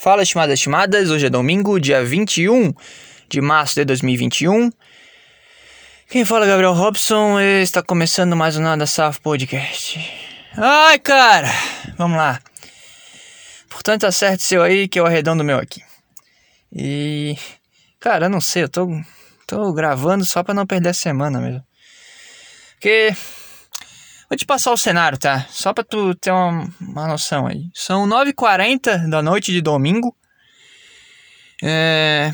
Fala, estimadas estimadas. Hoje é domingo, dia 21 de março de 2021. Quem fala é Gabriel Robson e está começando mais um Nada Safo Podcast. Ai, cara! Vamos lá. Portanto, acerte seu aí que eu arredondo meu aqui. E. Cara, eu não sei, eu tô, tô gravando só pra não perder a semana mesmo. Porque Vou te passar o cenário, tá? Só pra tu ter uma, uma noção aí. São 9h40 da noite de domingo. É.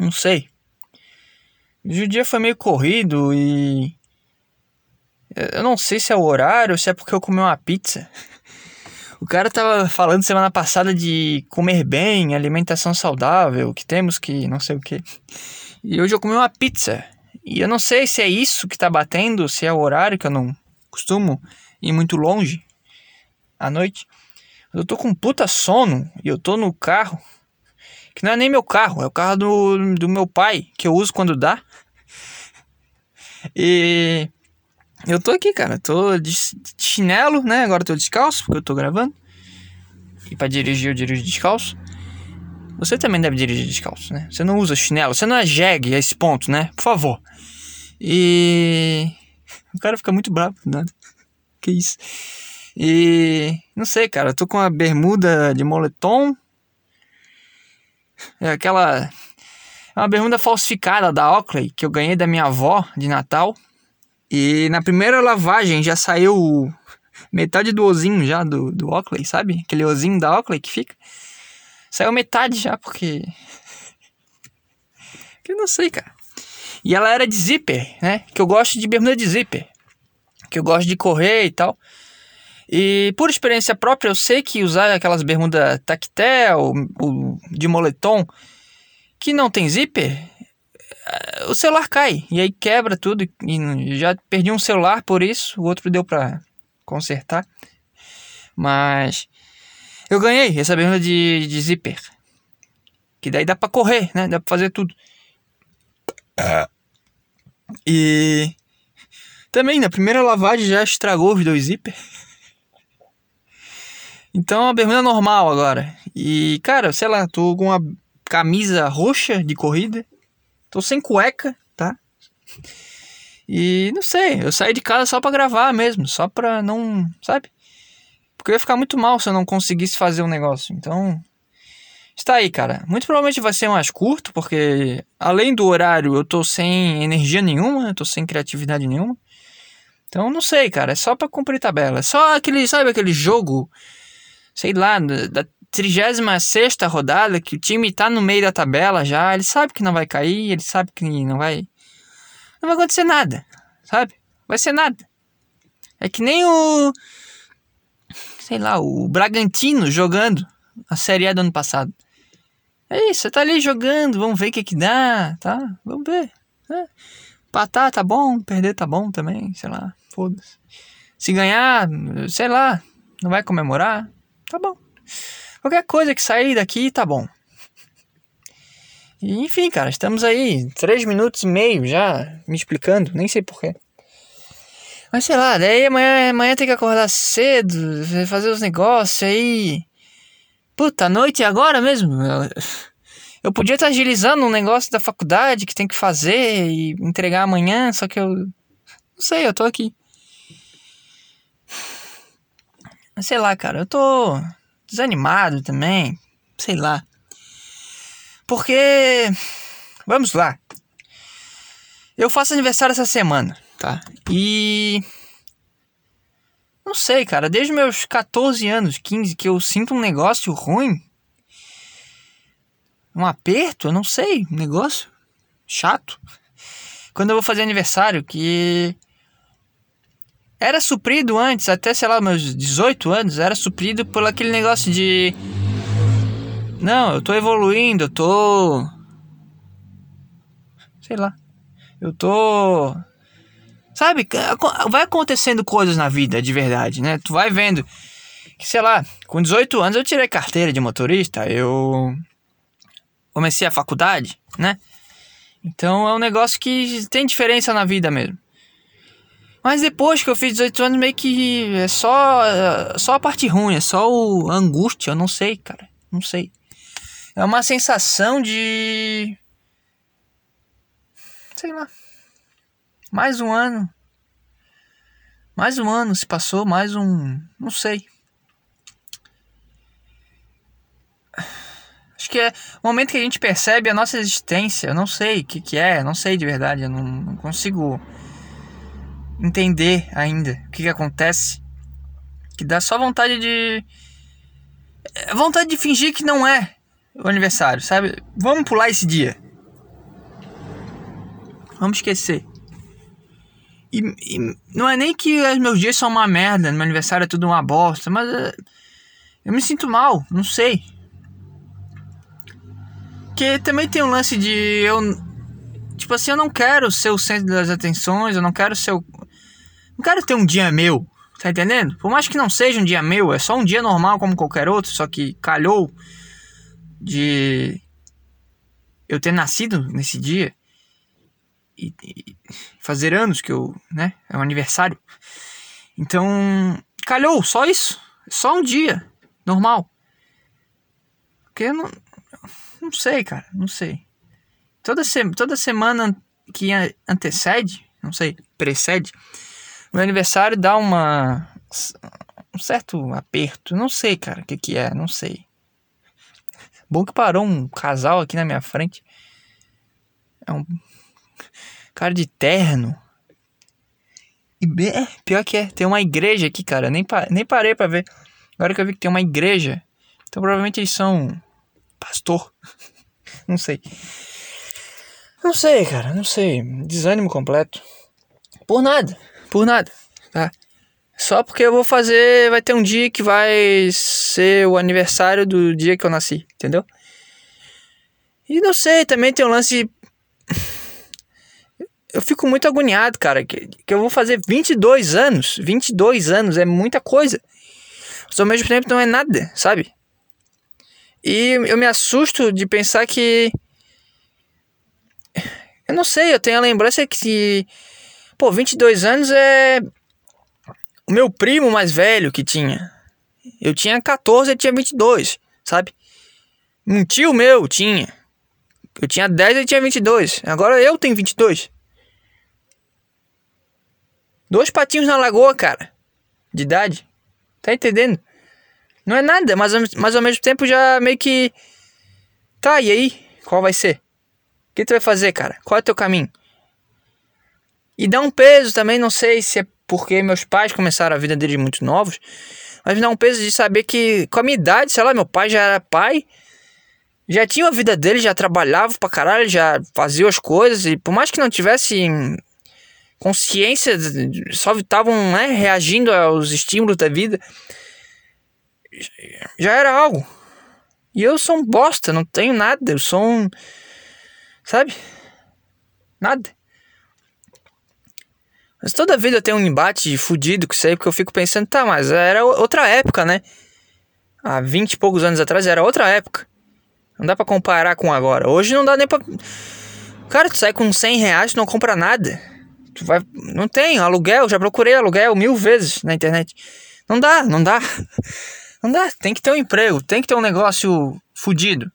Não sei. O dia foi meio corrido e. Eu não sei se é o horário ou se é porque eu comi uma pizza. O cara tava falando semana passada de comer bem, alimentação saudável, que temos que não sei o que. E hoje eu comi uma pizza. E eu não sei se é isso que tá batendo, se é o horário que eu não costumo ir muito longe à noite. Eu tô com puta sono e eu tô no carro, que não é nem meu carro, é o carro do, do meu pai, que eu uso quando dá. E eu tô aqui, cara, tô de chinelo, né? Agora tô descalço, porque eu tô gravando. E para dirigir eu dirijo descalço. Você também deve dirigir descalço, né? Você não usa chinelo, você não é jegue a esse ponto, né? Por favor. E. O cara fica muito bravo, nada. Né? Que isso. E. Não sei, cara. Eu tô com a bermuda de moletom. É aquela. É uma bermuda falsificada da Oakley que eu ganhei da minha avó de Natal. E na primeira lavagem já saiu metade do ozinho já do, do Oakley, sabe? Aquele ozinho da Oakley que fica. Saiu metade já, porque. Que eu não sei, cara. E ela era de zíper, né? Que eu gosto de bermuda de zíper. Que eu gosto de correr e tal. E por experiência própria, eu sei que usar aquelas bermudas tactel, de moletom, que não tem zíper, eh, o celular cai. E aí quebra tudo. E já perdi um celular por isso, o outro deu pra consertar. Mas eu ganhei essa bermuda de, de zíper. Que daí dá pra correr, né? Dá pra fazer tudo. E também na primeira lavagem já estragou os dois zíper. Então a bermuda normal agora. E cara, sei lá, tô com uma camisa roxa de corrida. Tô sem cueca, tá? E não sei, eu saí de casa só pra gravar mesmo, só pra não, sabe? Porque eu ia ficar muito mal se eu não conseguisse fazer um negócio. Então, está aí, cara. Muito provavelmente vai ser mais curto, porque além do horário eu tô sem energia nenhuma, eu tô sem criatividade nenhuma. Então, não sei, cara. É só pra cumprir tabela. É só aquele, sabe, aquele jogo, sei lá, da 36 rodada, que o time tá no meio da tabela já. Ele sabe que não vai cair, ele sabe que não vai. Não vai acontecer nada, sabe? Vai ser nada. É que nem o sei lá, o Bragantino jogando a Série A do ano passado. É isso, você tá ali jogando, vamos ver o que que dá, tá? Vamos ver. Né? Patar tá bom, perder tá bom também, sei lá, foda-se. Se ganhar, sei lá, não vai comemorar, tá bom. Qualquer coisa que sair daqui tá bom. E, enfim, cara, estamos aí, três minutos e meio já me explicando, nem sei porquê. Mas sei lá, daí amanhã, amanhã tem que acordar cedo, fazer os negócios aí. Puta, a noite agora mesmo. Eu podia estar agilizando um negócio da faculdade que tem que fazer e entregar amanhã, só que eu. Não sei, eu tô aqui. Sei lá, cara, eu tô desanimado também. Sei lá. Porque. Vamos lá. Eu faço aniversário essa semana tá? E. Não sei, cara, desde meus 14 anos, 15, que eu sinto um negócio ruim. Um aperto, eu não sei, um negócio chato. Quando eu vou fazer aniversário, que era suprido antes, até sei lá, meus 18 anos, era suprido por aquele negócio de. Não, eu tô evoluindo, eu tô. Sei lá. Eu tô Sabe? Vai acontecendo coisas na vida de verdade, né? Tu vai vendo. Sei lá, com 18 anos eu tirei carteira de motorista, eu comecei a faculdade, né? Então é um negócio que tem diferença na vida mesmo. Mas depois que eu fiz 18 anos, meio que é só, só a parte ruim, é só o angústia, eu não sei, cara. Não sei. É uma sensação de. Sei lá. Mais um ano. Mais um ano se passou, mais um. Não sei. Acho que é o momento que a gente percebe a nossa existência. Eu não sei o que, que é, não sei de verdade. Eu não, não consigo entender ainda o que, que acontece. Que dá só vontade de. É, vontade de fingir que não é o aniversário, sabe? Vamos pular esse dia. Vamos esquecer. E, e, não é nem que os meus dias são uma merda, meu aniversário é tudo uma bosta, mas uh, eu me sinto mal, não sei. Que também tem um lance de eu. Tipo assim, eu não quero ser o centro das atenções, eu não quero ser o. Não quero ter um dia meu, tá entendendo? Por mais que não seja um dia meu, é só um dia normal como qualquer outro, só que calhou de eu ter nascido nesse dia e, e, fazer anos que eu, né, é um aniversário. Então, calhou, só isso. Só um dia, normal. Porque eu não, não sei, cara, não sei. Toda, se, toda semana que antecede, não sei, precede, meu aniversário dá uma um certo aperto. Não sei, cara, o que que é, não sei. Bom que parou um casal aqui na minha frente. É um cara de terno. E é, pior que é, tem uma igreja aqui, cara. Nem, nem parei pra ver. Agora que eu vi que tem uma igreja. Então provavelmente eles são pastor. não sei. Não sei, cara, não sei. Desânimo completo. Por nada, por nada, tá? Só porque eu vou fazer. Vai ter um dia que vai ser o aniversário do dia que eu nasci, entendeu? E não sei, também tem um lance. Eu fico muito agoniado, cara. Que, que eu vou fazer 22 anos. 22 anos é muita coisa. Mas ao mesmo tempo não é nada, sabe? E eu me assusto de pensar que. Eu não sei, eu tenho a lembrança que. Pô, 22 anos é o meu primo mais velho que tinha. Eu tinha 14, ele tinha 22, sabe? Um tio meu tinha. Eu tinha 10, ele tinha 22. Agora eu tenho 22. Dois patinhos na lagoa, cara. De idade. Tá entendendo? Não é nada, mas, mas ao mesmo tempo já meio que. Tá, e aí? Qual vai ser? O que tu vai fazer, cara? Qual é o teu caminho? E dá um peso também, não sei se é porque meus pais começaram a vida deles muito novos, mas dá um peso de saber que com a minha idade, sei lá, meu pai já era pai, já tinha a vida dele, já trabalhava pra caralho, já fazia as coisas, e por mais que não tivesse consciência, só estavam né, reagindo aos estímulos da vida, já era algo. E eu sou um bosta, não tenho nada, eu sou um. Sabe? Nada. Mas toda vida tem um embate fudido com isso aí, porque eu fico pensando, tá, mas era outra época, né? Há 20 e poucos anos atrás era outra época. Não dá pra comparar com agora. Hoje não dá nem pra. Cara, tu sai com 100 reais, tu não compra nada. Tu vai. Não tem, aluguel, já procurei aluguel mil vezes na internet. Não dá, não dá. Não dá, tem que ter um emprego, tem que ter um negócio fudido.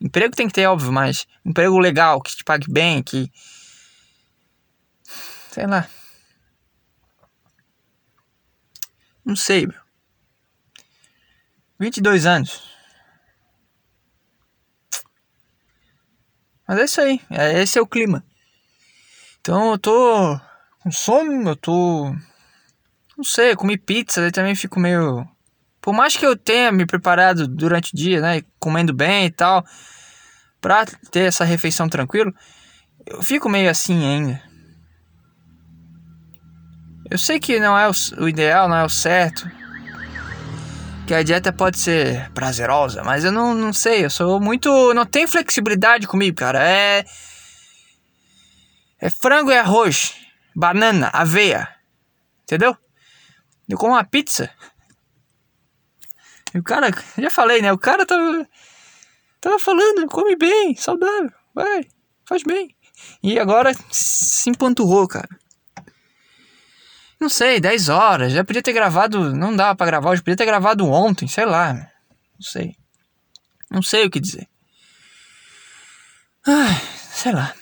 Emprego tem que ter, óbvio, mas emprego legal, que te pague bem, que Sei lá. Não sei, meu. 22 anos. Mas é isso aí. É, esse é o clima. Então eu tô com sono, eu tô. Não sei, eu comi pizza, daí também fico meio. Por mais que eu tenha me preparado durante o dia, né? Comendo bem e tal, pra ter essa refeição tranquilo, eu fico meio assim ainda. Eu sei que não é o, ideal, não é o certo. Que a dieta pode ser prazerosa, mas eu não, não sei, eu sou muito. Não tem flexibilidade comigo, cara. É. É frango e arroz, banana, aveia. Entendeu? Eu como uma pizza. E o cara, já falei, né? O cara tava. Tava falando, come bem, saudável, vai, faz bem. E agora se empanturrou, cara. Não sei, 10 horas. Já podia ter gravado. Não dava pra gravar hoje, podia ter gravado ontem, sei lá. Não sei. Não sei o que dizer. Ai, sei lá.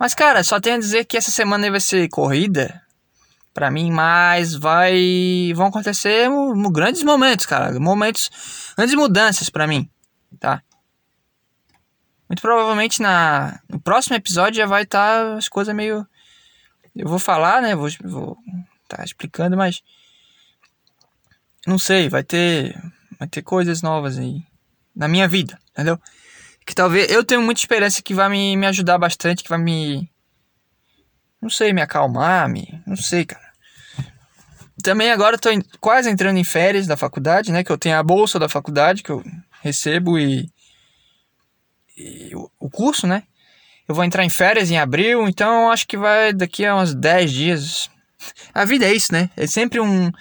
Mas, cara, só tenho a dizer que essa semana vai ser corrida para mim, mas vai vão acontecer grandes momentos, cara, momentos, grandes mudanças para mim, tá? Muito provavelmente na no próximo episódio já vai estar tá as coisas meio eu vou falar, né? Vou vou tá explicando, mas não sei, vai ter vai ter coisas novas aí na minha vida, entendeu? Que talvez eu tenho muita esperança que vai me, me ajudar bastante, que vai me não sei, me acalmar, me. Não sei, cara. Também agora tô quase entrando em férias da faculdade, né? Que eu tenho a bolsa da faculdade que eu recebo e. e o, o curso, né? Eu vou entrar em férias em abril, então acho que vai daqui a uns 10 dias. A vida é isso, né? É sempre um,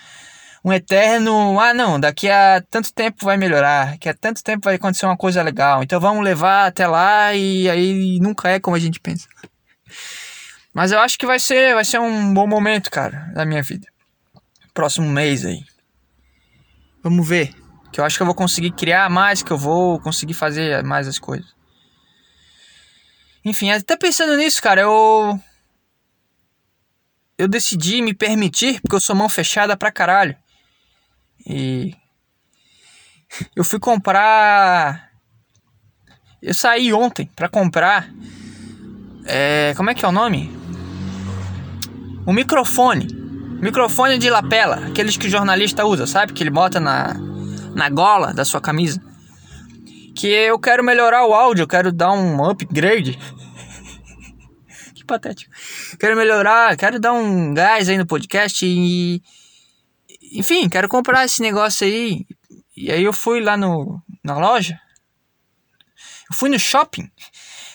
um eterno. Ah, não, daqui a tanto tempo vai melhorar, daqui a tanto tempo vai acontecer uma coisa legal. Então vamos levar até lá e aí nunca é como a gente pensa. Mas eu acho que vai ser, vai ser um bom momento, cara, da minha vida. Próximo mês aí. Vamos ver. Que eu acho que eu vou conseguir criar mais, que eu vou conseguir fazer mais as coisas. Enfim, até pensando nisso, cara, eu. Eu decidi me permitir, porque eu sou mão fechada pra caralho. E. Eu fui comprar. Eu saí ontem pra comprar. É. Como é que é o nome? O microfone. Microfone de lapela, aqueles que o jornalista usa, sabe? Que ele bota na, na gola da sua camisa. Que eu quero melhorar o áudio, eu quero dar um upgrade. que patético. Quero melhorar, quero dar um gás aí no podcast e. Enfim, quero comprar esse negócio aí. E aí eu fui lá no, na loja. Eu fui no shopping.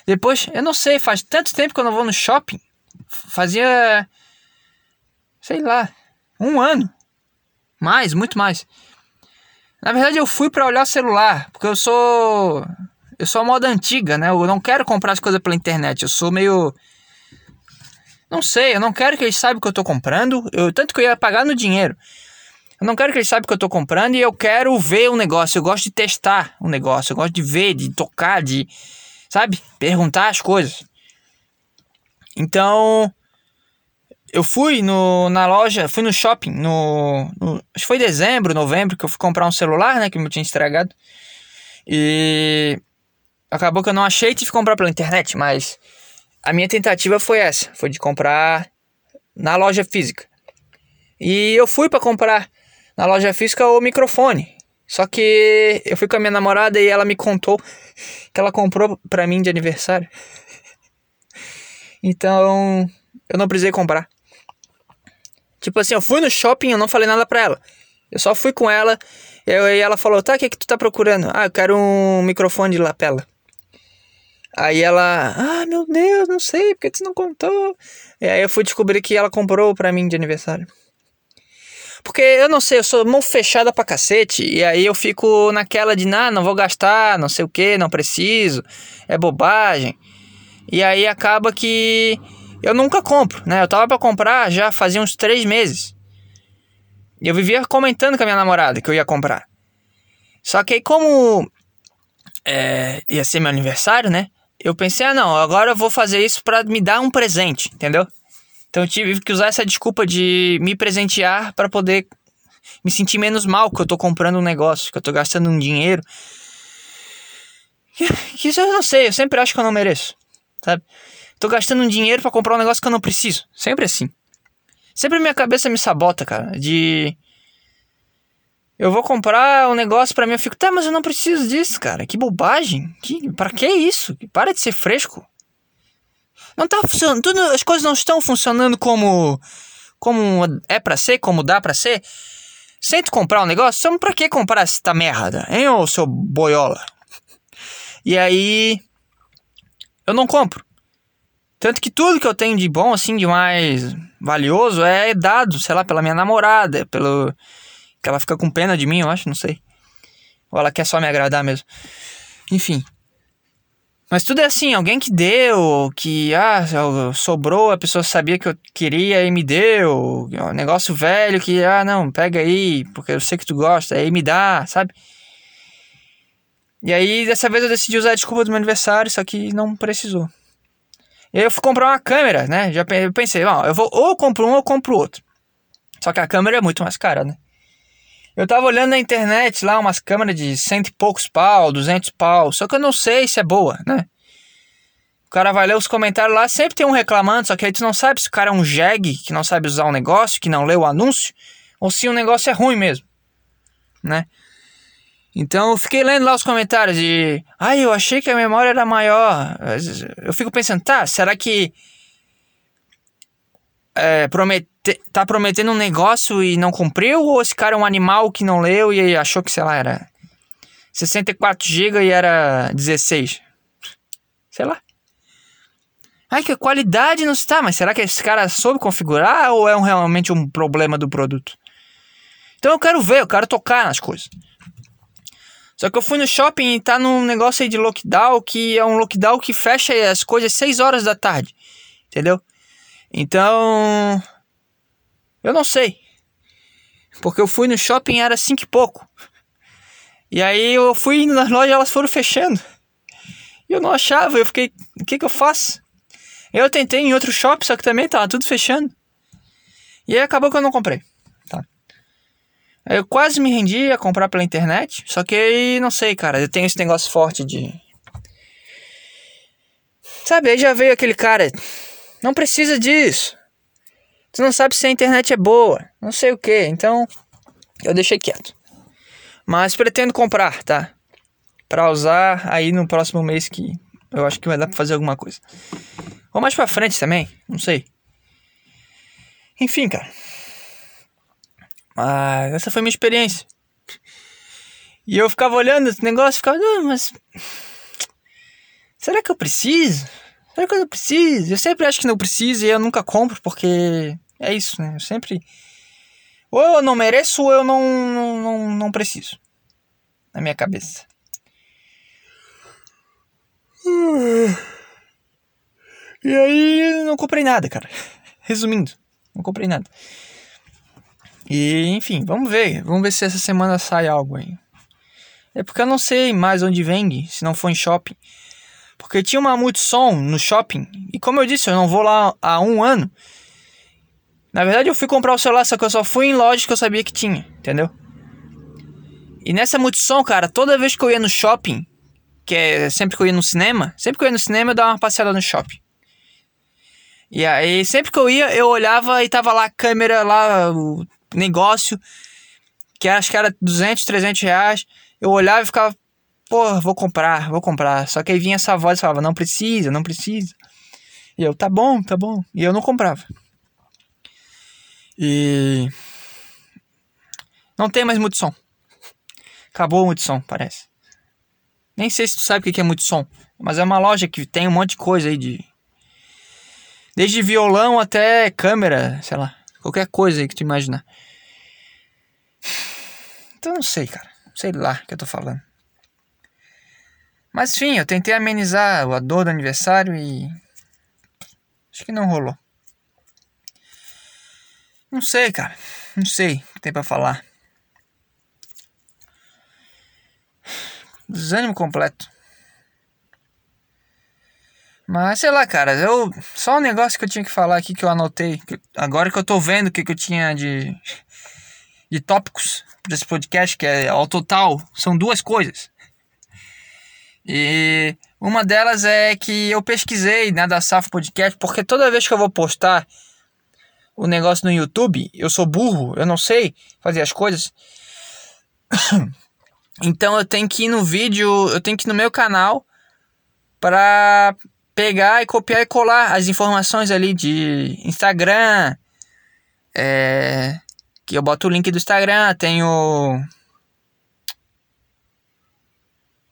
Depois, eu não sei, faz tanto tempo que eu não vou no shopping. Fazia sei lá, um ano. Mais, muito mais. Na verdade, eu fui para olhar o celular, porque eu sou. Eu sou a moda antiga, né? Eu não quero comprar as coisas pela internet. Eu sou meio. Não sei, eu não quero que eles saibam que eu tô comprando. Eu, tanto que eu ia pagar no dinheiro. Eu não quero que eles saibam que eu tô comprando e eu quero ver o negócio. Eu gosto de testar o negócio. Eu gosto de ver, de tocar, de. Sabe? Perguntar as coisas. Então eu fui no, na loja, fui no shopping, no, no, Acho que foi dezembro, novembro, que eu fui comprar um celular, né? Que eu tinha estragado. E. Acabou que eu não achei e tive que comprar pela internet, mas. A minha tentativa foi essa: foi de comprar na loja física. E eu fui para comprar na loja física o microfone. Só que eu fui com a minha namorada e ela me contou que ela comprou pra mim de aniversário. Então, eu não precisei comprar. Tipo assim, eu fui no shopping, eu não falei nada pra ela. Eu só fui com ela e aí ela falou: Tá, o que, que tu tá procurando? Ah, eu quero um microfone de lapela. Aí ela, ah, meu Deus, não sei, porque tu não contou? E aí eu fui descobrir que ela comprou pra mim de aniversário. Porque eu não sei, eu sou mão fechada pra cacete. E aí eu fico naquela de, ah, não vou gastar, não sei o que, não preciso, é bobagem. E aí acaba que eu nunca compro, né? Eu tava para comprar já fazia uns três meses. E eu vivia comentando com a minha namorada que eu ia comprar. Só que aí, como é, ia ser meu aniversário, né? Eu pensei, ah, não, agora eu vou fazer isso para me dar um presente, entendeu? Então eu tive que usar essa desculpa de me presentear para poder me sentir menos mal que eu tô comprando um negócio, que eu tô gastando um dinheiro. Que isso eu não sei, eu sempre acho que eu não mereço, sabe? Tô gastando um dinheiro para comprar um negócio que eu não preciso. Sempre assim. Sempre minha cabeça me sabota, cara. De. Eu vou comprar um negócio para mim, eu fico, tá, mas eu não preciso disso, cara. Que bobagem. Que, para que isso? Para de ser fresco. Não tá funcionando. Tudo, as coisas não estão funcionando como. Como é para ser, como dá para ser. Sem tu comprar um negócio, então pra que comprar essa merda, hein, ô seu boiola? E aí. Eu não compro. Tanto que tudo que eu tenho de bom, assim, de mais valioso é dado, sei lá, pela minha namorada, pelo. que ela fica com pena de mim, eu acho, não sei. Ou ela quer só me agradar mesmo. Enfim. Mas tudo é assim, alguém que deu, que ah, sobrou, a pessoa sabia que eu queria e me deu. Um negócio velho que, ah, não, pega aí, porque eu sei que tu gosta, aí me dá, sabe? E aí, dessa vez eu decidi usar a desculpa do meu aniversário, só que não precisou. E aí eu fui comprar uma câmera, né? Já pensei, ó, eu vou ou compro um ou compro outro. Só que a câmera é muito mais cara, né? Eu tava olhando na internet lá umas câmeras de cento e poucos pau, duzentos pau, só que eu não sei se é boa, né? O cara vai ler os comentários lá, sempre tem um reclamando, só que aí tu não sabe se o cara é um jegue, que não sabe usar o um negócio, que não leu o anúncio, ou se o negócio é ruim mesmo, né? Então eu fiquei lendo lá os comentários e. Ai, eu achei que a memória era maior. Eu fico pensando, tá, será que. É, tá prometendo um negócio e não cumpriu? Ou esse cara é um animal que não leu e achou que, sei lá, era 64 GB e era 16? Sei lá. Ai, que qualidade não está, mas será que esse cara soube configurar ou é um, realmente um problema do produto? Então eu quero ver, eu quero tocar nas coisas. Só que eu fui no shopping e tá num negócio aí de lockdown, que é um lockdown que fecha as coisas às 6 horas da tarde. Entendeu? Então. Eu não sei. Porque eu fui no shopping era 5 e pouco. E aí eu fui indo nas lojas elas foram fechando. E eu não achava, eu fiquei. O que que eu faço? Eu tentei em outro shopping, só que também tava tudo fechando. E aí acabou que eu não comprei. Eu quase me rendi a comprar pela internet, só que aí não sei, cara, eu tenho esse negócio forte de. Sabe, aí já veio aquele cara. Não precisa disso. Tu não sabe se a internet é boa, não sei o que, então eu deixei quieto. Mas pretendo comprar, tá? Pra usar aí no próximo mês que eu acho que vai dar pra fazer alguma coisa. Ou mais pra frente também, não sei. Enfim, cara. Mas essa foi minha experiência. E eu ficava olhando esse negócio ficava, ah, mas. Será que eu preciso? Será que eu preciso? Eu sempre acho que não preciso e eu nunca compro porque é isso, né? Eu sempre. Ou eu não mereço ou eu não, não, não, não preciso. Na minha cabeça. E aí não comprei nada, cara. Resumindo, não comprei nada. E, enfim, vamos ver. Vamos ver se essa semana sai algo aí. É porque eu não sei mais onde vende, se não for em shopping. Porque tinha uma Multissom no shopping. E como eu disse, eu não vou lá há um ano. Na verdade, eu fui comprar o celular, só que eu só fui em lojas que eu sabia que tinha, entendeu? E nessa Multissom, cara, toda vez que eu ia no shopping, que é sempre que eu ia no cinema, sempre que eu ia no cinema eu dava uma passeada no shopping. E aí, sempre que eu ia, eu olhava e tava lá a câmera, lá, o negócio que acho que era 200, 300 reais. Eu olhava e ficava, pô, vou comprar, vou comprar. Só que aí vinha essa voz e falava, não precisa, não precisa. E eu, tá bom, tá bom. E eu não comprava. E. Não tem mais multissom. Acabou o multissom, parece. Nem sei se tu sabe o que é multissom. Mas é uma loja que tem um monte de coisa aí de. Desde violão até câmera, sei lá. Qualquer coisa aí que tu imaginar. Então não sei, cara. Sei lá o que eu tô falando. Mas enfim, eu tentei amenizar a dor do aniversário e. Acho que não rolou. Não sei, cara. Não sei o que tem pra falar. Desânimo completo. Mas sei lá, cara, eu. Só um negócio que eu tinha que falar aqui que eu anotei. Que, agora que eu tô vendo o que, que eu tinha de. de tópicos pra esse podcast, que é ao total, são duas coisas. E uma delas é que eu pesquisei, né, da Safo Podcast, porque toda vez que eu vou postar o negócio no YouTube, eu sou burro, eu não sei fazer as coisas. Então eu tenho que ir no vídeo, eu tenho que ir no meu canal para pegar e copiar e colar as informações ali de Instagram. É, que eu boto o link do Instagram, tenho.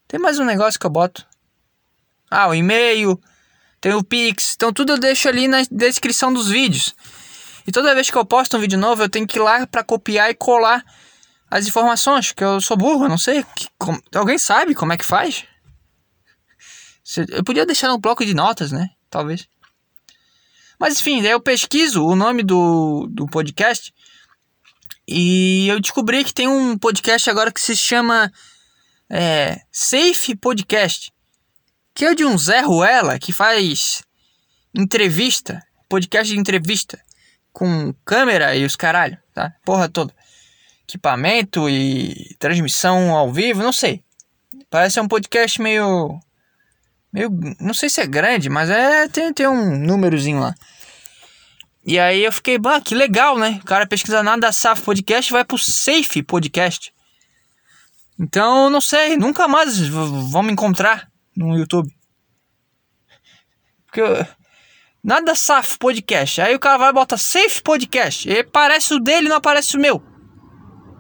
Tem mais um negócio que eu boto. Ah, o e-mail, tem o Pix, então tudo eu deixo ali na descrição dos vídeos. E toda vez que eu posto um vídeo novo, eu tenho que ir lá para copiar e colar as informações, que eu sou burro, eu não sei. Que, alguém sabe como é que faz? Eu podia deixar no bloco de notas, né? Talvez. Mas enfim, daí eu pesquiso o nome do, do podcast e eu descobri que tem um podcast agora que se chama é, Safe Podcast, que é de um Zé Ruela que faz entrevista, podcast de entrevista, com câmera e os caralho, tá? Porra toda. Equipamento e transmissão ao vivo, não sei. Parece um podcast meio. meio. não sei se é grande, mas é. tem, tem um númerozinho lá. E aí eu fiquei, bah, que legal, né? O cara pesquisa nada da SAF Podcast vai pro Safe Podcast. Então, não sei, nunca mais vão me encontrar no YouTube. Porque eu, nada SAF Podcast. Aí o cara vai botar Safe Podcast. E parece o dele, não aparece o meu.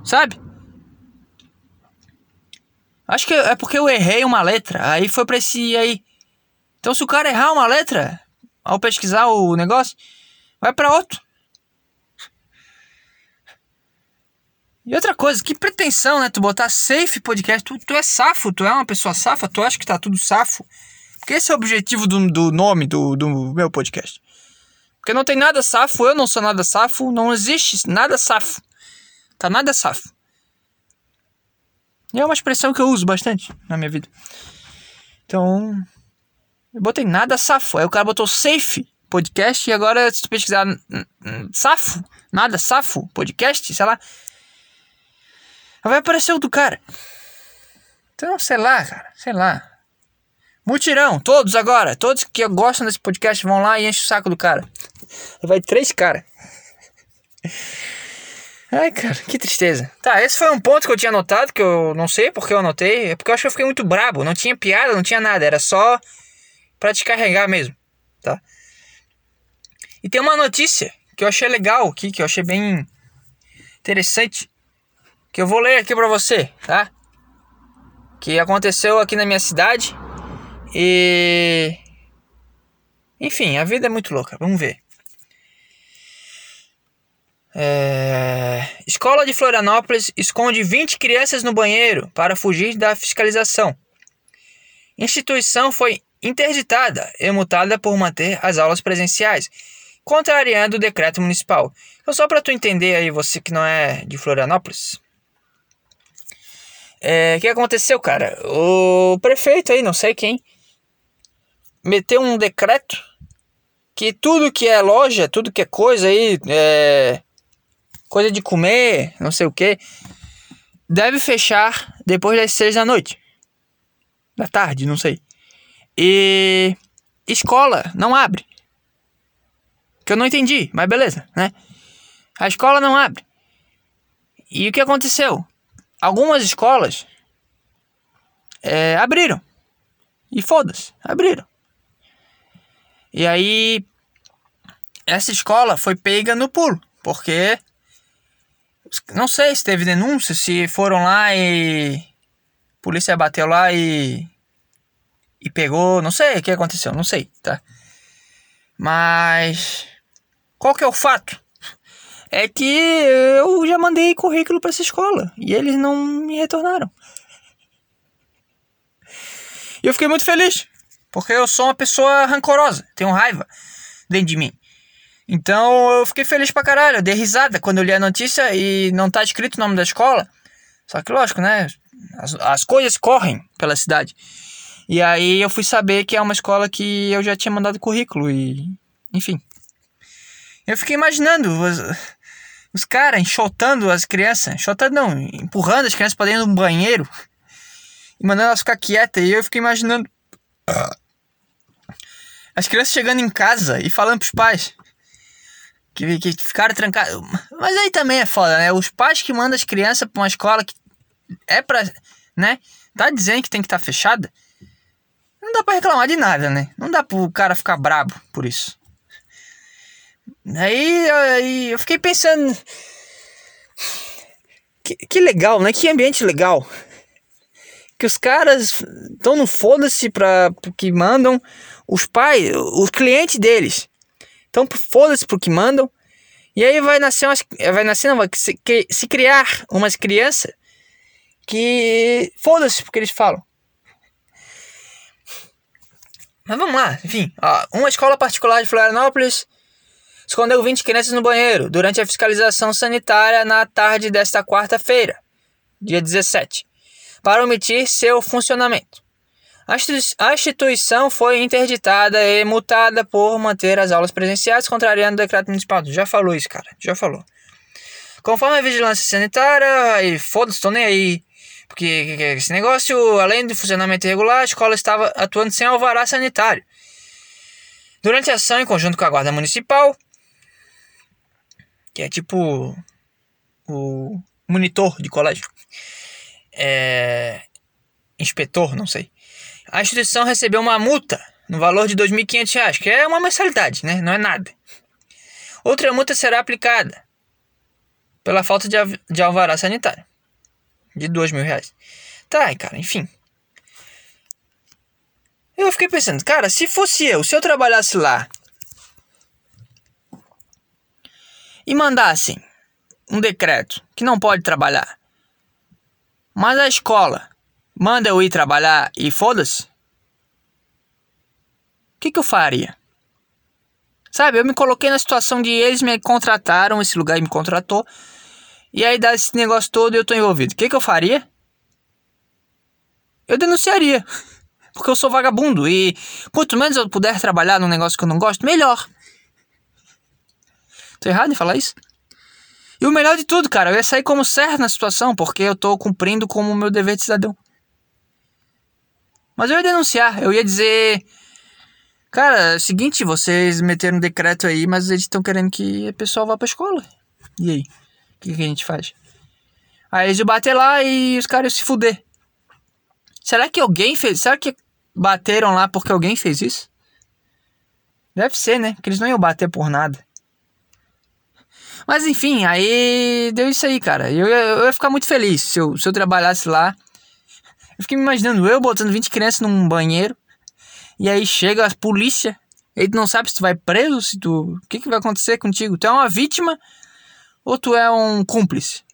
Sabe? Acho que é porque eu errei uma letra. Aí foi pra esse aí. Então se o cara errar uma letra ao pesquisar o negócio, vai para outro. E outra coisa, que pretensão, né? Tu botar safe podcast. Tu, tu é safo, tu é uma pessoa safa, tu acha que tá tudo safo. Porque esse é o objetivo do, do nome do, do meu podcast. Porque não tem nada safo, eu não sou nada safo, não existe nada safo. Tá nada safo. E é uma expressão que eu uso bastante na minha vida. Então, eu botei nada safo. Aí o cara botou safe podcast e agora se tu pesquisar safo, nada safo, podcast, sei lá, vai aparecer o do cara. Então, sei lá, cara, sei lá. Mutirão, todos agora, todos que gostam desse podcast vão lá e enchem o saco do cara. Vai três cara. Ai, cara, que tristeza. Tá, esse foi um ponto que eu tinha anotado, que eu não sei porque eu anotei. É porque eu acho que eu fiquei muito brabo. Não tinha piada, não tinha nada. Era só pra descarregar mesmo, tá? E tem uma notícia que eu achei legal aqui, que eu achei bem interessante. Que eu vou ler aqui pra você, tá? Que aconteceu aqui na minha cidade. E. Enfim, a vida é muito louca. Vamos ver. É... Escola de Florianópolis esconde 20 crianças no banheiro para fugir da fiscalização. Instituição foi interditada e multada por manter as aulas presenciais, contrariando o decreto municipal. Então, só para tu entender aí, você que não é de Florianópolis. É, o que aconteceu, cara? O prefeito aí, não sei quem, meteu um decreto que tudo que é loja, tudo que é coisa aí, é, coisa de comer, não sei o que, deve fechar depois das seis da noite. Da tarde, não sei. E escola não abre. Que eu não entendi, mas beleza, né? A escola não abre. E o que aconteceu? Algumas escolas é, abriram. E foda-se, abriram. E aí, essa escola foi pega no pulo, porque não sei se teve denúncia, se foram lá e. A polícia bateu lá e. E pegou. Não sei o que aconteceu, não sei, tá? Mas. Qual que é o fato? É que eu já mandei currículo para essa escola e eles não me retornaram. E eu fiquei muito feliz, porque eu sou uma pessoa rancorosa, tenho raiva dentro de mim. Então eu fiquei feliz pra caralho, eu dei risada quando eu li a notícia e não tá escrito o nome da escola. Só que lógico, né? As, as coisas correm pela cidade. E aí eu fui saber que é uma escola que eu já tinha mandado currículo e. Enfim. Eu fiquei imaginando os, os caras enxotando as crianças. Enxotando não, empurrando as crianças pra dentro de um banheiro. E mandando elas ficar quietas. E eu fiquei imaginando. As crianças chegando em casa e falando pros pais que, que ficaram trancados. Mas aí também é foda, né? Os pais que mandam as crianças pra uma escola que é pra. né? Tá dizendo que tem que estar tá fechada. Não dá pra reclamar de nada, né? Não dá pro cara ficar brabo por isso. Aí, aí eu fiquei pensando. Que, que legal, né? Que ambiente legal. Que os caras estão no foda-se pra que mandam os pais, os clientes deles então, foda-se pro que mandam. E aí vai nascer umas, vai nascer não, vai se, que, se criar umas crianças que foda-se porque eles falam. Mas vamos lá, enfim, ó, uma escola particular de Florianópolis escondeu 20 crianças no banheiro durante a fiscalização sanitária na tarde desta quarta-feira, dia 17. para omitir seu funcionamento. A instituição foi interditada e multada por manter as aulas presenciais, contrariando o decreto municipal. Já falou isso, cara. Já falou. Conforme a vigilância sanitária, e foda-se, tô nem aí. Porque esse negócio, além do funcionamento irregular, a escola estava atuando sem alvará sanitário. Durante a ação, em conjunto com a Guarda Municipal, que é tipo o monitor de colégio, é, inspetor, não sei, a instituição recebeu uma multa no valor de R$ 2.500, que é uma mensalidade, né? não é nada. Outra multa será aplicada pela falta de, de alvará sanitário, de R$ mil reais. Tá, cara, enfim. Eu fiquei pensando, cara, se fosse eu, se eu trabalhasse lá e mandassem um decreto que não pode trabalhar, mas a escola manda eu ir trabalhar e foda-se, o que, que eu faria? Sabe, eu me coloquei na situação de eles me contrataram, esse lugar me contratou, e aí dá esse negócio todo e eu tô envolvido. O que, que eu faria? Eu denunciaria. Porque eu sou vagabundo e quanto menos eu puder trabalhar num negócio que eu não gosto, melhor. Tô errado em falar isso? E o melhor de tudo, cara, eu ia sair como certo na situação, porque eu tô cumprindo como meu dever de cidadão. Mas eu ia denunciar, eu ia dizer. Cara, é seguinte, vocês meteram um decreto aí, mas eles estão querendo que o pessoal vá pra escola. E aí? O que, que a gente faz? Aí eles iam bater lá e os caras iam se fuder. Será que alguém fez? Será que bateram lá porque alguém fez isso? Deve ser, né? Porque eles não iam bater por nada. Mas enfim, aí deu isso aí, cara. Eu, eu, eu ia ficar muito feliz se eu, se eu trabalhasse lá. Eu fiquei me imaginando eu botando 20 crianças num banheiro. E aí chega a polícia. Ele não sabe se tu vai preso, se tu. O que, que vai acontecer contigo? Tu é uma vítima ou tu é um cúmplice?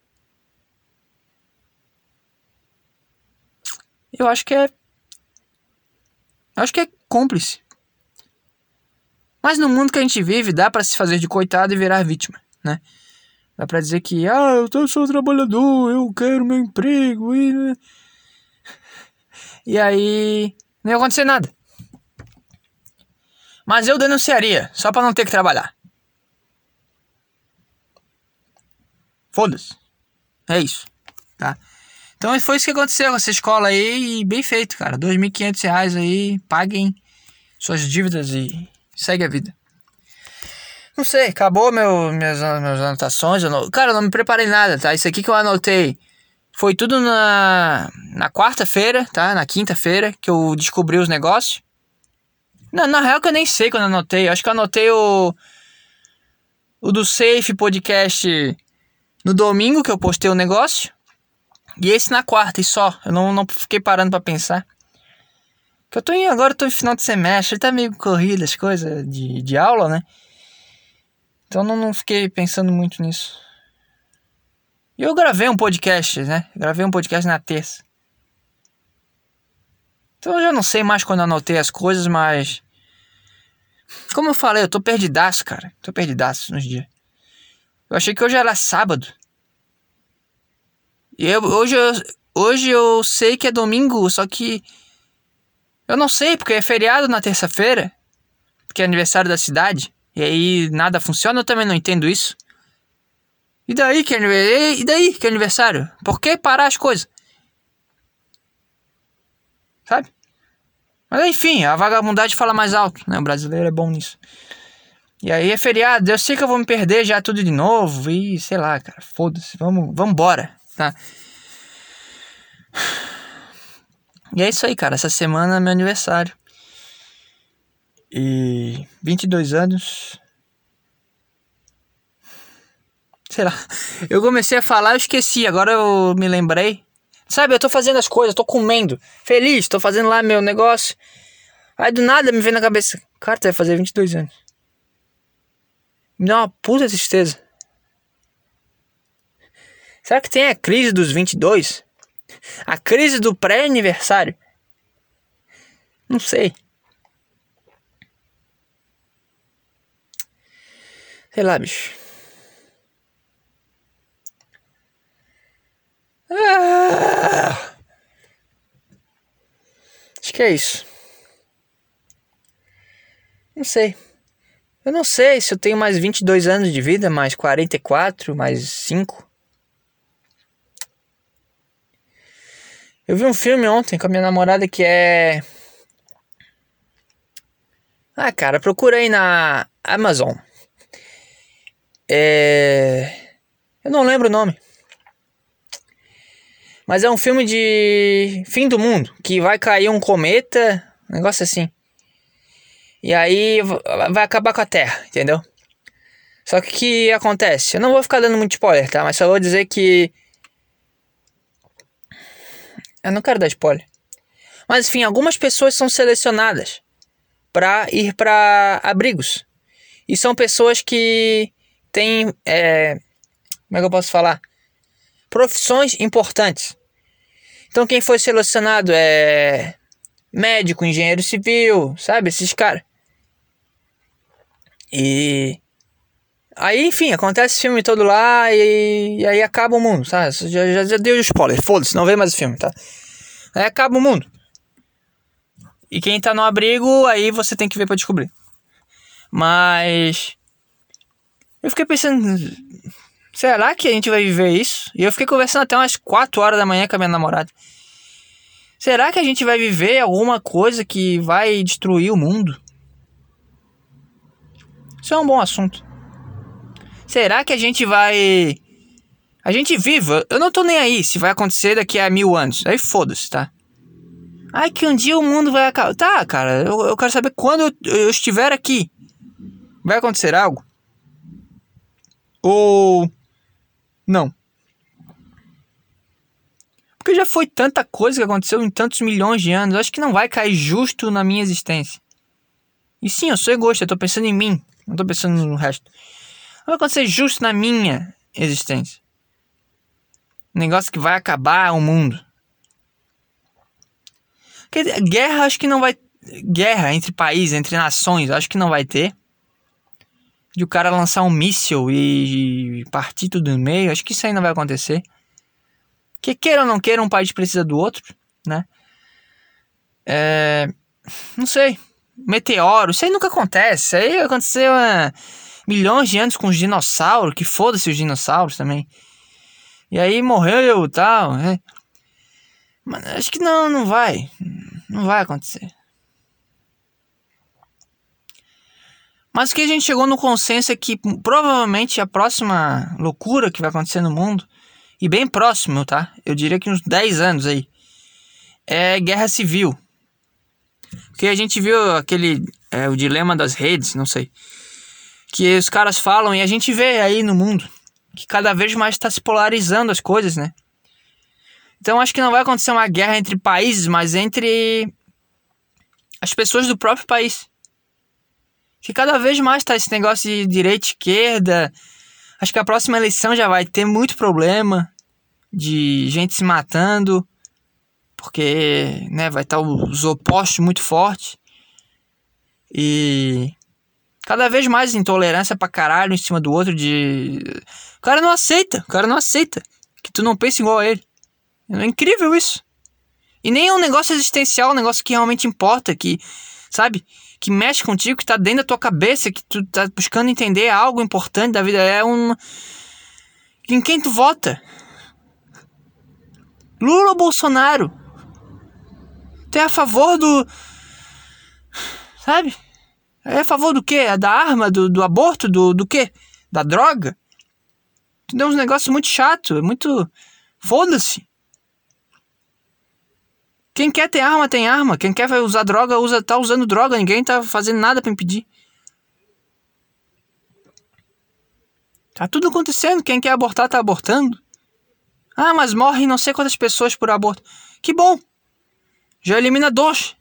Eu acho que é. Eu acho que é cúmplice. Mas no mundo que a gente vive, dá para se fazer de coitado e virar vítima, né? Dá pra dizer que, ah, eu sou trabalhador, eu quero meu emprego e. E aí. Não ia acontecer nada. Mas eu denunciaria, só pra não ter que trabalhar. Foda-se. É isso, tá? Então foi isso que aconteceu com essa escola aí e bem feito, cara. R$ 2.500 aí, paguem suas dívidas e segue a vida. Não sei, acabou meu, minhas, minhas anotações. Não, cara, eu não me preparei nada, tá? Isso aqui que eu anotei foi tudo na, na quarta-feira, tá? Na quinta-feira que eu descobri os negócios. Não, na real que eu nem sei quando anotei. Eu acho que eu anotei o, o do Safe Podcast no domingo que eu postei o negócio. E esse na quarta e só. Eu não, não fiquei parando para pensar. Que eu tô em, agora eu tô em final de semestre, tá meio corrido as coisas de, de aula, né? Então não, não fiquei pensando muito nisso. E eu gravei um podcast, né? Gravei um podcast na terça. Então eu já não sei mais quando anotei as coisas, mas. Como eu falei, eu tô perdidaço, cara. Tô perdidaço nos dias. Eu achei que hoje era sábado. E eu, hoje, eu, hoje eu sei que é domingo, só que. Eu não sei, porque é feriado na terça-feira. Que é aniversário da cidade. E aí nada funciona, eu também não entendo isso. E daí que é, e daí que é aniversário? Por que parar as coisas? Sabe? Mas enfim, a vagabundade fala mais alto, né? O brasileiro é bom nisso. E aí é feriado, eu sei que eu vou me perder já tudo de novo e sei lá, cara, foda-se, vamos, vamos embora tá? E é isso aí, cara. Essa semana é meu aniversário. E 22 anos. Sei lá. Eu comecei a falar, eu esqueci. Agora eu me lembrei. Sabe, eu tô fazendo as coisas, tô comendo. Feliz, tô fazendo lá meu negócio. Aí do nada me vem na cabeça. Cara, tu vai fazer 22 anos. Me dá uma puta tristeza. Será que tem a crise dos 22? A crise do pré-aniversário? Não sei. Sei lá, bicho. Ah! que é isso. Não sei. Eu não sei se eu tenho mais 22 anos de vida, mais 44, mais 5. Eu vi um filme ontem com a minha namorada que é. Ah, cara, procura aí na Amazon. É. Eu não lembro o nome. Mas é um filme de fim do mundo, que vai cair um cometa, um negócio assim. E aí vai acabar com a Terra, entendeu? Só que o que acontece? Eu não vou ficar dando muito spoiler, tá? Mas só vou dizer que. Eu não quero dar spoiler. Mas enfim, algumas pessoas são selecionadas para ir para abrigos. E são pessoas que têm. É... Como é que eu posso falar? Profissões importantes. Então quem foi selecionado é médico, engenheiro civil, sabe? Esses caras. E aí, enfim, acontece esse filme todo lá e, e aí acaba o mundo, tá? Já, já, já deu spoiler, foda-se, não vê mais o filme, tá? Aí acaba o mundo. E quem tá no abrigo, aí você tem que ver para descobrir. Mas eu fiquei pensando, será que a gente vai viver isso? E eu fiquei conversando até umas 4 horas da manhã com a minha namorada. Será que a gente vai viver alguma coisa que vai destruir o mundo? Isso é um bom assunto. Será que a gente vai. A gente viva, eu não tô nem aí se vai acontecer daqui a mil anos. Aí foda-se, tá? Ai, que um dia o mundo vai acabar. Tá, cara, eu, eu quero saber quando eu, eu estiver aqui. Vai acontecer algo? Ou. Não. Porque já foi tanta coisa que aconteceu em tantos milhões de anos. Eu acho que não vai cair justo na minha existência. E sim, eu sou egoísta, eu tô pensando em mim. Não tô pensando no resto. Vai acontecer justo na minha existência. Um negócio que vai acabar o mundo. Quer dizer, guerra acho que não vai. Guerra entre países, entre nações, acho que não vai ter. De o cara lançar um míssil e partir tudo no meio, acho que isso aí não vai acontecer. Que queira ou não queira, um país precisa do outro, né? É, não sei. Meteoro, isso aí nunca acontece. Isso aí aconteceu há milhões de anos com os dinossauros, que foda-se os dinossauros também. E aí morreu e tal. É. Mas acho que não, não vai. Não vai acontecer. Mas o que a gente chegou no consenso é que provavelmente a próxima loucura que vai acontecer no mundo, e bem próximo, tá? Eu diria que uns 10 anos aí, é guerra civil. Porque a gente viu aquele. É, o dilema das redes, não sei. Que os caras falam e a gente vê aí no mundo que cada vez mais está se polarizando as coisas, né? Então acho que não vai acontecer uma guerra entre países, mas entre as pessoas do próprio país. Que cada vez mais tá esse negócio de direita e esquerda. Acho que a próxima eleição já vai ter muito problema de gente se matando porque né, vai estar os opostos muito fortes. E cada vez mais intolerância pra caralho em cima do outro de. O cara não aceita, o cara não aceita que tu não pense igual a ele. É incrível isso. E nem é um negócio existencial, um negócio que realmente importa, que, sabe, que mexe contigo, que tá dentro da tua cabeça, que tu tá buscando entender algo importante da vida. É um. Em quem tu vota? Lula ou Bolsonaro? Tu é a favor do. Sabe? É a favor do quê? Da arma? Do, do aborto? Do, do quê? Da droga? Tu deu uns negócios muito chato, é muito. Foda-se. Quem quer ter arma, tem arma. Quem quer usar droga, usa, tá usando droga. Ninguém tá fazendo nada para impedir. Tá tudo acontecendo. Quem quer abortar, tá abortando. Ah, mas morrem não sei quantas pessoas por aborto. Que bom. Já elimina dois.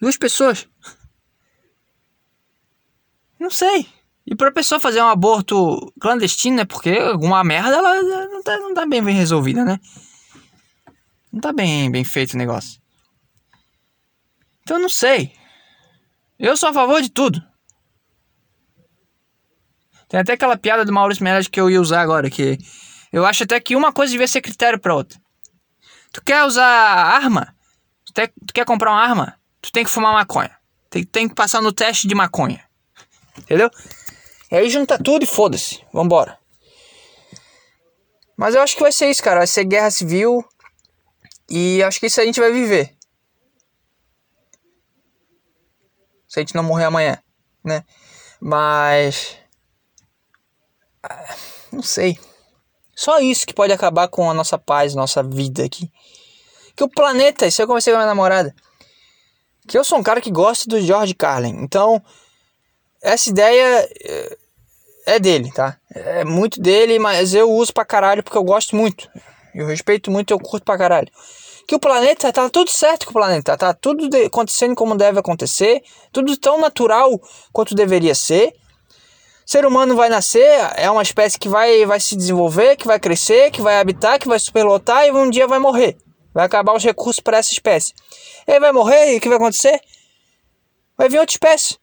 Duas pessoas. Não sei. E pra pessoa fazer um aborto clandestino é porque alguma merda ela não tá, não tá bem, bem resolvida, né? Não tá bem, bem feito o negócio. Então não sei. Eu sou a favor de tudo. Tem até aquela piada do Maurício Meirelles que eu ia usar agora, que eu acho até que uma coisa devia ser critério para outra. Tu quer usar arma? Tu, te, tu quer comprar uma arma? Tu tem que fumar maconha. Tem, tem que passar no teste de maconha. Entendeu? E aí junta tudo e foda-se. Vambora. Mas eu acho que vai ser isso, cara. Vai ser guerra civil. E acho que isso a gente vai viver. Se a gente não morrer amanhã, né? Mas. Ah, não sei. Só isso que pode acabar com a nossa paz, nossa vida aqui. Que o planeta, isso eu conversei com a minha namorada. Que eu sou um cara que gosta do George Carlin. Então, essa ideia eh, é dele, tá? É muito dele, mas eu uso pra caralho porque eu gosto muito. Eu respeito muito, eu curto pra caralho. Que o planeta tá tudo certo com o planeta, tá tudo acontecendo como deve acontecer, tudo tão natural quanto deveria ser. Ser humano vai nascer, é uma espécie que vai, vai se desenvolver, que vai crescer, que vai habitar, que vai superlotar e um dia vai morrer. Vai acabar os recursos para essa espécie. Ele vai morrer e o que vai acontecer? Vai vir outra espécie.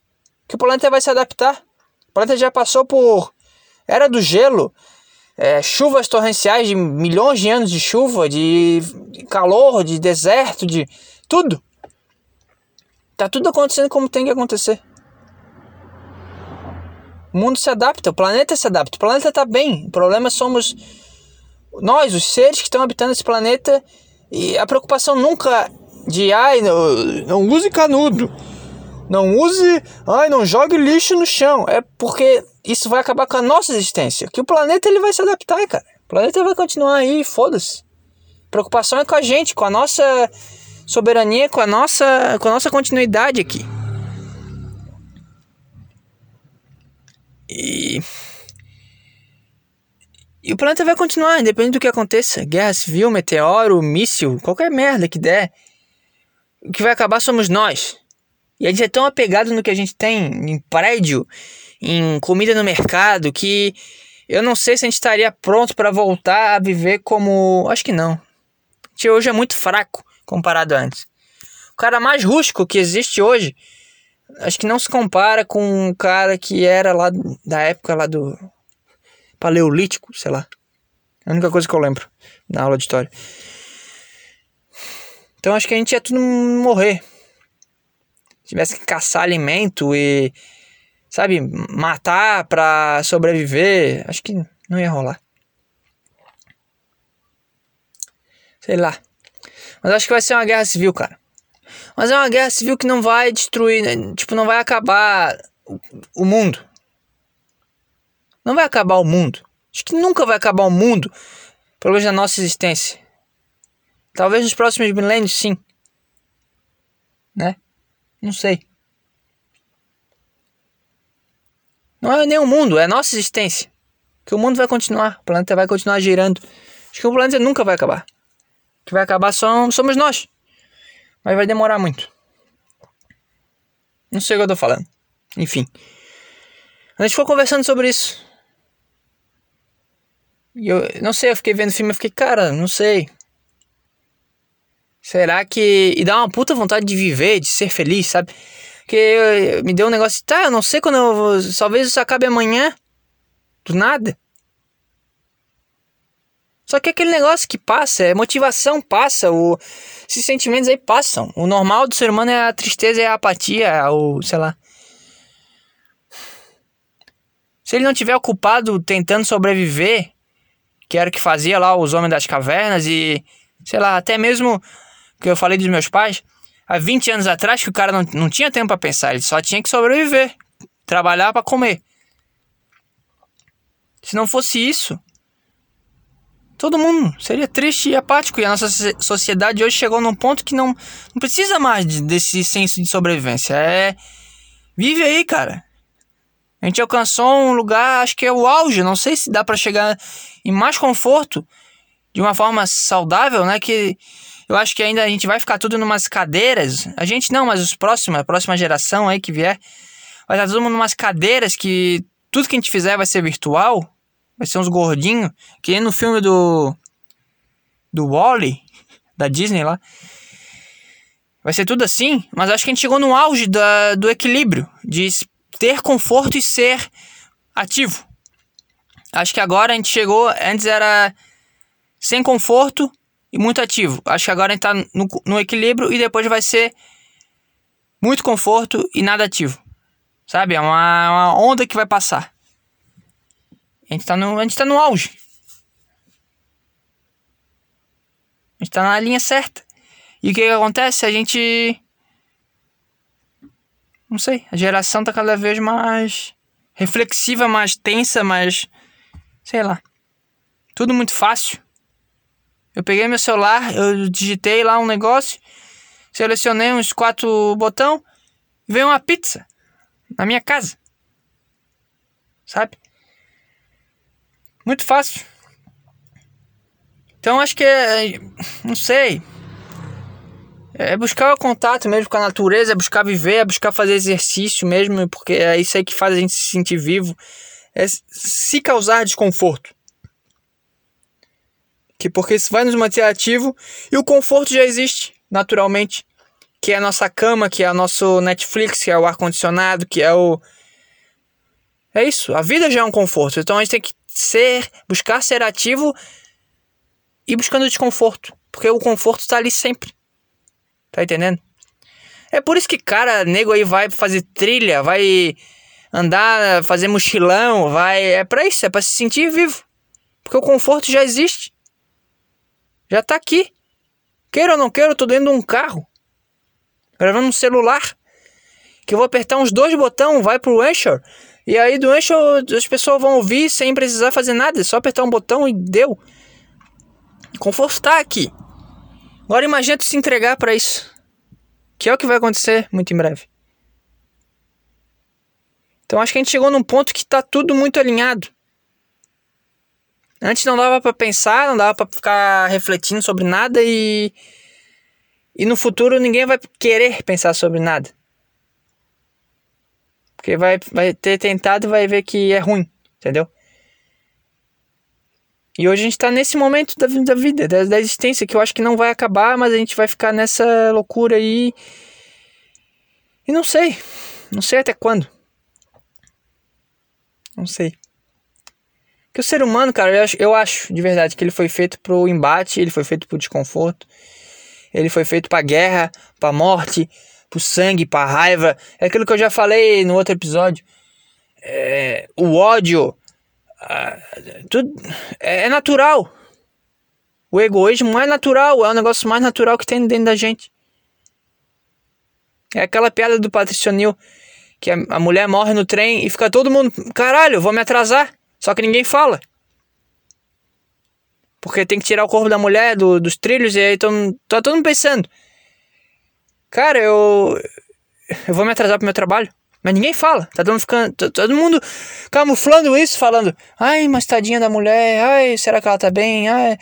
Que o planeta vai se adaptar. O planeta já passou por era do gelo, é, chuvas torrenciais de milhões de anos de chuva, de calor, de deserto, de tudo. Tá tudo acontecendo como tem que acontecer. O mundo se adapta, o planeta se adapta, o planeta tá bem. O problema somos nós, os seres que estão habitando esse planeta. E a preocupação nunca de ai, não, não use canudo não use, ai, não jogue lixo no chão. É porque isso vai acabar com a nossa existência. Que o planeta ele vai se adaptar, cara. O planeta vai continuar aí, foda-se. Preocupação é com a gente, com a nossa soberania, com a nossa, com a nossa continuidade aqui. E e o planeta vai continuar, independente do que aconteça. Guerra civil, meteoro, míssil, qualquer merda que der. O que vai acabar somos nós. E a gente é tão apegado no que a gente tem em prédio, em comida no mercado, que eu não sei se a gente estaria pronto para voltar a viver como. Acho que não. A gente hoje é muito fraco comparado a antes. O cara mais rústico que existe hoje, acho que não se compara com o cara que era lá da época lá do Paleolítico, sei lá. É a única coisa que eu lembro na aula de história. Então acho que a gente ia tudo morrer tivesse que caçar alimento e, sabe, matar pra sobreviver, acho que não ia rolar. Sei lá. Mas acho que vai ser uma guerra civil, cara. Mas é uma guerra civil que não vai destruir, né? tipo, não vai acabar o mundo. Não vai acabar o mundo. Acho que nunca vai acabar o mundo, pelo menos na nossa existência. Talvez nos próximos milênios, sim. Né? Não sei. Não é nem o mundo, é a nossa existência. Que o mundo vai continuar, o planeta vai continuar girando. Acho que o planeta nunca vai acabar. O que vai acabar somos nós. Mas vai demorar muito. Não sei o que eu tô falando. Enfim. A gente ficou conversando sobre isso. E eu não sei, eu fiquei vendo o filme e fiquei, cara, não sei. Será que. E dá uma puta vontade de viver, de ser feliz, sabe? Que me deu um negócio, tá, eu não sei quando eu vou. Talvez isso acabe amanhã. Do nada. Só que aquele negócio que passa, é motivação passa, o, esses sentimentos aí passam. O normal do ser humano é a tristeza, é a apatia, o sei lá. Se ele não tiver ocupado tentando sobreviver, que era o que fazia lá os homens das cavernas e, sei lá, até mesmo que eu falei dos meus pais, há 20 anos atrás que o cara não, não tinha tempo para pensar, ele só tinha que sobreviver, trabalhar para comer. Se não fosse isso, todo mundo seria triste e apático. E a nossa sociedade hoje chegou num ponto que não, não precisa mais de, desse senso de sobrevivência. É. Vive aí, cara. A gente alcançou um lugar, acho que é o auge. Não sei se dá para chegar em mais conforto de uma forma saudável, né? Que eu acho que ainda a gente vai ficar tudo numas cadeiras. A gente não, mas os próximos, a próxima geração aí que vier, vai estar todo mundo numas cadeiras que tudo que a gente fizer vai ser virtual. Vai ser uns gordinhos. Que nem no filme do. Do Wally, da Disney lá. Vai ser tudo assim, mas acho que a gente chegou no auge da, do equilíbrio, de ter conforto e ser ativo. Acho que agora a gente chegou, antes era sem conforto, e muito ativo. Acho que agora a gente tá no, no equilíbrio e depois vai ser muito conforto e nada ativo. Sabe? É uma, uma onda que vai passar. A gente tá no, a gente tá no auge. A gente tá na linha certa. E o que, que acontece? A gente. Não sei. A geração tá cada vez mais reflexiva, mais tensa, mais. Sei lá. Tudo muito fácil. Eu peguei meu celular, eu digitei lá um negócio, selecionei uns quatro botão, veio uma pizza na minha casa. Sabe? Muito fácil. Então acho que é. Não sei. É buscar o contato mesmo com a natureza, é buscar viver, é buscar fazer exercício mesmo, porque é isso aí que faz a gente se sentir vivo. É se causar desconforto. Que porque isso vai nos manter ativo e o conforto já existe naturalmente. Que é a nossa cama, que é o nosso Netflix, que é o ar-condicionado, que é o. É isso. A vida já é um conforto. Então a gente tem que ser, buscar ser ativo e buscando desconforto. Porque o conforto está ali sempre. Tá entendendo? É por isso que, cara, nego aí vai fazer trilha, vai andar, fazer mochilão, vai. É pra isso, é pra se sentir vivo. Porque o conforto já existe. Já tá aqui. Queira ou não queira, eu tô dentro de um carro. Gravando um celular. Que eu vou apertar uns dois botões, vai pro Anchor. E aí do Anchor as pessoas vão ouvir sem precisar fazer nada. É só apertar um botão e deu. Conforto tá aqui. Agora imagina tu se entregar para isso. Que é o que vai acontecer muito em breve. Então acho que a gente chegou num ponto que tá tudo muito alinhado. Antes não dava para pensar, não dava para ficar refletindo sobre nada e e no futuro ninguém vai querer pensar sobre nada. Porque vai, vai ter tentado e vai ver que é ruim, entendeu? E hoje a gente tá nesse momento da, da vida, da, da existência, que eu acho que não vai acabar, mas a gente vai ficar nessa loucura aí. E não sei. Não sei até quando. Não sei. O ser humano, cara, eu acho, eu acho de verdade que ele foi feito pro embate, ele foi feito pro desconforto, ele foi feito pra guerra, pra morte, pro sangue, pra raiva. É aquilo que eu já falei no outro episódio. É, o ódio. tudo, é, é natural. O egoísmo é natural, é o negócio mais natural que tem dentro da gente. É aquela piada do Patricionil que a, a mulher morre no trem e fica todo mundo, caralho, vou me atrasar. Só que ninguém fala. Porque tem que tirar o corpo da mulher do, dos trilhos e aí tô, tá todo mundo pensando. Cara, eu. Eu vou me atrasar pro meu trabalho. Mas ninguém fala. Tá todo mundo ficando. Tá todo mundo camuflando isso, falando. Ai, mas tadinha da mulher. Ai, será que ela tá bem? Ai.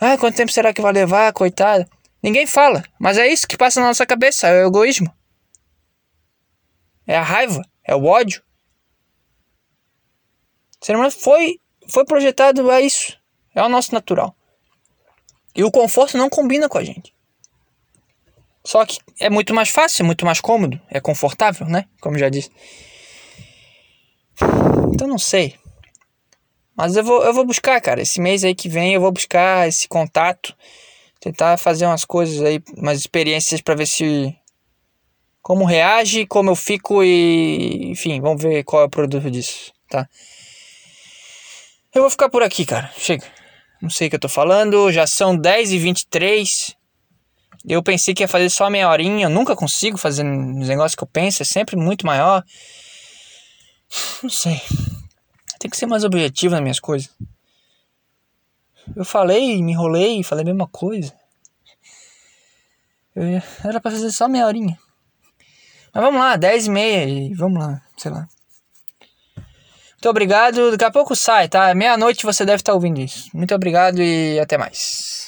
Ai, quanto tempo será que vai levar, coitada? Ninguém fala. Mas é isso que passa na nossa cabeça. É o egoísmo. É a raiva. É o ódio. O ser humano foi, foi projetado a isso. É o nosso natural. E o conforto não combina com a gente. Só que é muito mais fácil, é muito mais cômodo, é confortável, né? Como já disse. Então não sei. Mas eu vou, eu vou buscar, cara. Esse mês aí que vem eu vou buscar esse contato. Tentar fazer umas coisas aí, umas experiências para ver se. Como reage, como eu fico e. Enfim, vamos ver qual é o produto disso, tá? Eu vou ficar por aqui, cara. Chega. Não sei o que eu tô falando. Já são 10 e 23 Eu pensei que ia fazer só meia horinha. Eu nunca consigo fazer os negócios que eu penso. É sempre muito maior. Não sei. Tem que ser mais objetivo nas minhas coisas. Eu falei, me enrolei, falei a mesma coisa. Eu, era pra fazer só meia horinha. Mas vamos lá, 10 e meia e vamos lá, sei lá. Muito obrigado. Daqui a pouco sai, tá? Meia-noite você deve estar ouvindo isso. Muito obrigado e até mais.